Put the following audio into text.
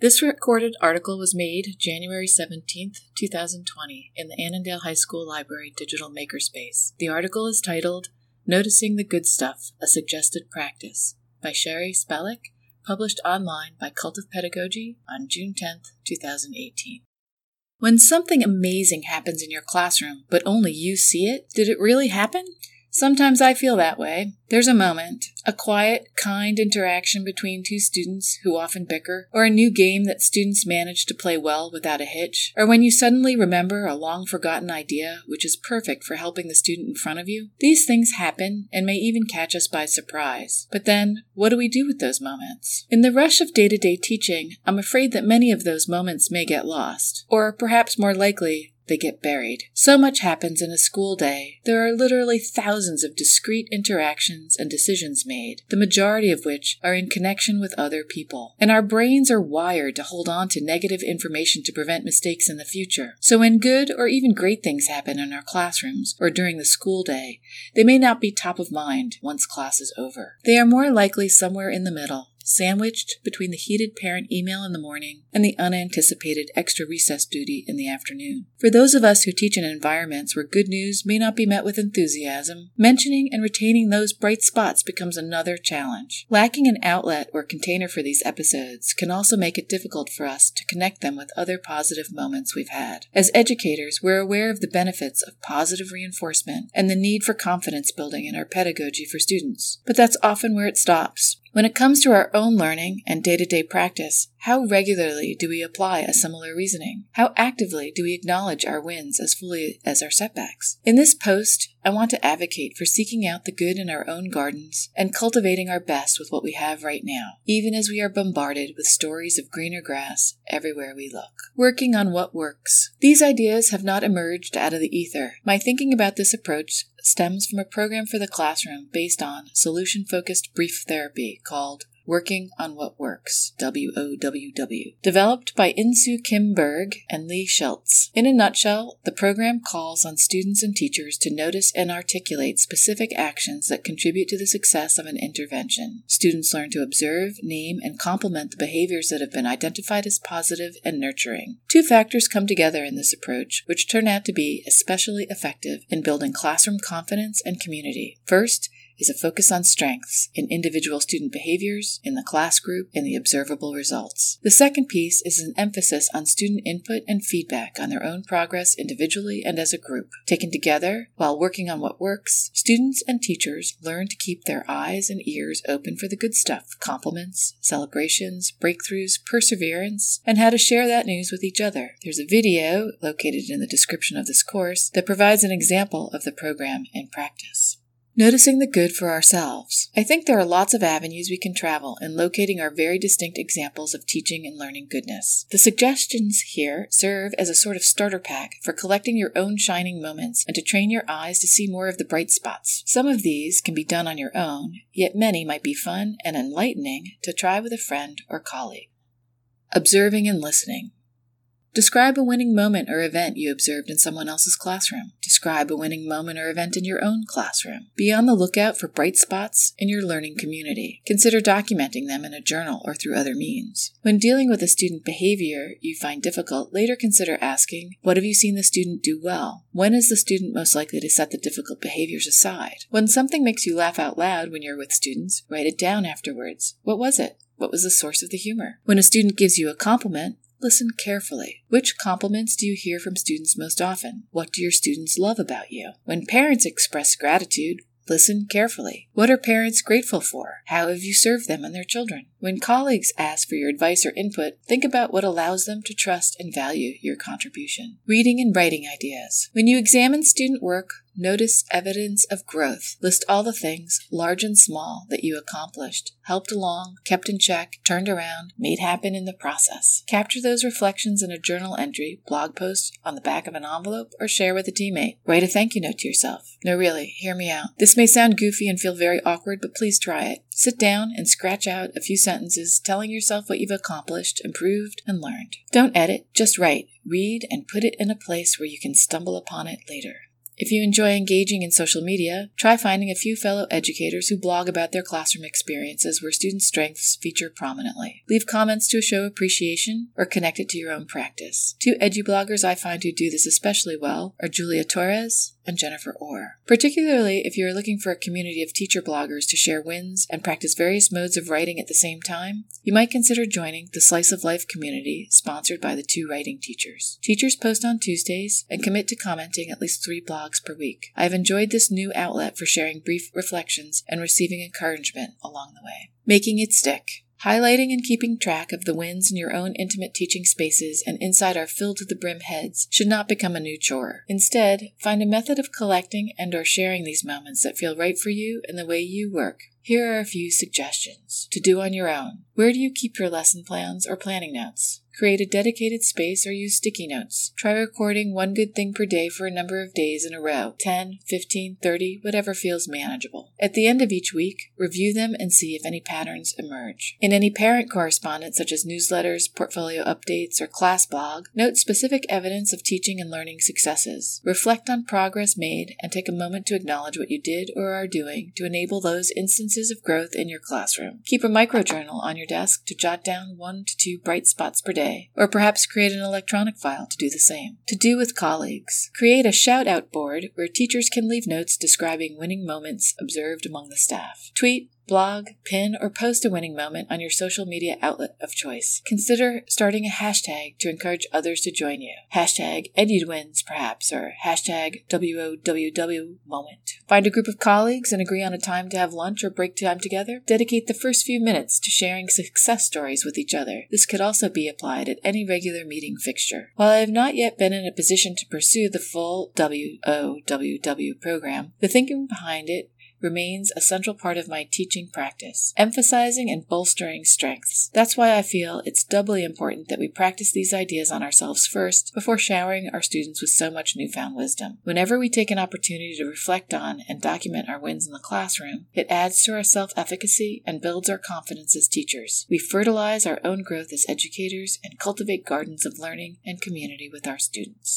This recorded article was made January 17th, 2020, in the Annandale High School Library Digital Makerspace. The article is titled Noticing the Good Stuff A Suggested Practice by Sherri Spelic, published online by Cult of Pedagogy on June 10th, 2018. When something amazing happens in your classroom, but only you see it, did it really happen? Sometimes I feel that way. There's a moment, a quiet, kind interaction between two students who often bicker, or a new game that students manage to play well without a hitch, or when you suddenly remember a long forgotten idea which is perfect for helping the student in front of you. These things happen and may even catch us by surprise. But then, what do we do with those moments? In the rush of day to day teaching, I'm afraid that many of those moments may get lost, or perhaps more likely, they get buried. So much happens in a school day. There are literally thousands of discrete interactions and decisions made, the majority of which are in connection with other people. And our brains are wired to hold on to negative information to prevent mistakes in the future. So when good or even great things happen in our classrooms or during the school day, they may not be top of mind once class is over. They are more likely somewhere in the middle, sandwiched between the heated parent email in the morning and the unanticipated extra recess duty in the afternoon. For those of us who teach in environments where good news may not be met with enthusiasm, mentioning and retaining those bright spots becomes another challenge. Lacking an outlet or container for these episodes can also make it difficult for us to connect them with other positive moments we've had. As educators, we're aware of the benefits of positive reinforcement and the need for confidence building in our pedagogy for students. But that's often where it stops. When it comes to our own learning and day to day practice, how regularly do we apply a similar reasoning? How actively do we acknowledge our wins as fully as our setbacks? In this post, I want to advocate for seeking out the good in our own gardens and cultivating our best with what we have right now, even as we are bombarded with stories of greener grass everywhere we look. Working on what works. These ideas have not emerged out of the ether. My thinking about this approach stems from a program for the classroom based on solution focused brief therapy called Working on What Works, WOWW, developed by Insoo Kim Berg and Lee Shilts. In a nutshell, the program calls on students and teachers to notice and articulate specific actions that contribute to the success of an intervention. Students learn to observe, name, and complement the behaviors that have been identified as positive and nurturing. Two factors come together in this approach, which turn out to be especially effective in building classroom confidence and community. First, is a focus on strengths in individual student behaviors, in the class group, and the observable results. The second piece is an emphasis on student input and feedback on their own progress individually and as a group. Taken together, while working on what works, students and teachers learn to keep their eyes and ears open for the good stuff compliments, celebrations, breakthroughs, perseverance, and how to share that news with each other. There's a video located in the description of this course that provides an example of the program in practice. Noticing the good for ourselves. I think there are lots of avenues we can travel in locating our very distinct examples of teaching and learning goodness. The suggestions here serve as a sort of starter pack for collecting your own shining moments and to train your eyes to see more of the bright spots. Some of these can be done on your own, yet many might be fun and enlightening to try with a friend or colleague. Observing and listening. Describe a winning moment or event you observed in someone else's classroom. Describe a winning moment or event in your own classroom. Be on the lookout for bright spots in your learning community. Consider documenting them in a journal or through other means. When dealing with a student behavior you find difficult, later consider asking, What have you seen the student do well? When is the student most likely to set the difficult behaviors aside? When something makes you laugh out loud when you're with students, write it down afterwards. What was it? What was the source of the humor? When a student gives you a compliment, Listen carefully. Which compliments do you hear from students most often? What do your students love about you? When parents express gratitude, Listen carefully. What are parents grateful for? How have you served them and their children? When colleagues ask for your advice or input, think about what allows them to trust and value your contribution. Reading and writing ideas. When you examine student work, Notice evidence of growth. List all the things, large and small, that you accomplished, helped along, kept in check, turned around, made happen in the process. Capture those reflections in a journal entry, blog post, on the back of an envelope, or share with a teammate. Write a thank you note to yourself. No, really, hear me out. This may sound goofy and feel very awkward, but please try it. Sit down and scratch out a few sentences telling yourself what you've accomplished, improved, and learned. Don't edit, just write. Read and put it in a place where you can stumble upon it later. If you enjoy engaging in social media, try finding a few fellow educators who blog about their classroom experiences where student strengths feature prominently. Leave comments to show appreciation or connect it to your own practice. Two edubloggers I find who do this especially well are Julia Torres and Jennifer Orr. Particularly if you are looking for a community of teacher bloggers to share wins and practice various modes of writing at the same time, you might consider joining the Slice of Life community sponsored by the two writing teachers. Teachers post on Tuesdays and commit to commenting at least three blogs per week. I have enjoyed this new outlet for sharing brief reflections and receiving encouragement along the way. Making it stick. Highlighting and keeping track of the wins in your own intimate teaching spaces and inside our filled to the brim heads should not become a new chore. Instead, find a method of collecting and or sharing these moments that feel right for you and the way you work. Here are a few suggestions to do on your own. Where do you keep your lesson plans or planning notes? Create a dedicated space or use sticky notes. Try recording one good thing per day for a number of days in a row 10, 15, 30, whatever feels manageable. At the end of each week, review them and see if any patterns emerge. In any parent correspondence, such as newsletters, portfolio updates, or class blog, note specific evidence of teaching and learning successes. Reflect on progress made and take a moment to acknowledge what you did or are doing to enable those instances of growth in your classroom. Keep a microjournal on your desk to jot down one to two bright spots per day day, or perhaps create an electronic file to do the same. To do with colleagues. Create a shout out board where teachers can leave notes describing winning moments observed among the staff. Tweet, blog, pin, or post a winning moment on your social media outlet of choice. Consider starting a hashtag to encourage others to join you. Hashtag EduWins, perhaps, or hashtag WOWW moment. Find a group of colleagues and agree on a time to have lunch or break time together. Dedicate the first few minutes to sharing success stories with each other. This could also be applied at any regular meeting fixture. While I have not yet been in a position to pursue the full WOWW program, the thinking behind it remains a central part of my teaching practice, emphasizing and bolstering strengths. That's why I feel it's doubly important that we practice these ideas on ourselves first before showering our students with so much newfound wisdom. Whenever we take an opportunity to reflect on and document our wins in the classroom, it adds to our self efficacy and builds our confidence as teachers. We fertilize our own growth as educators and cultivate gardens of learning and community with our students.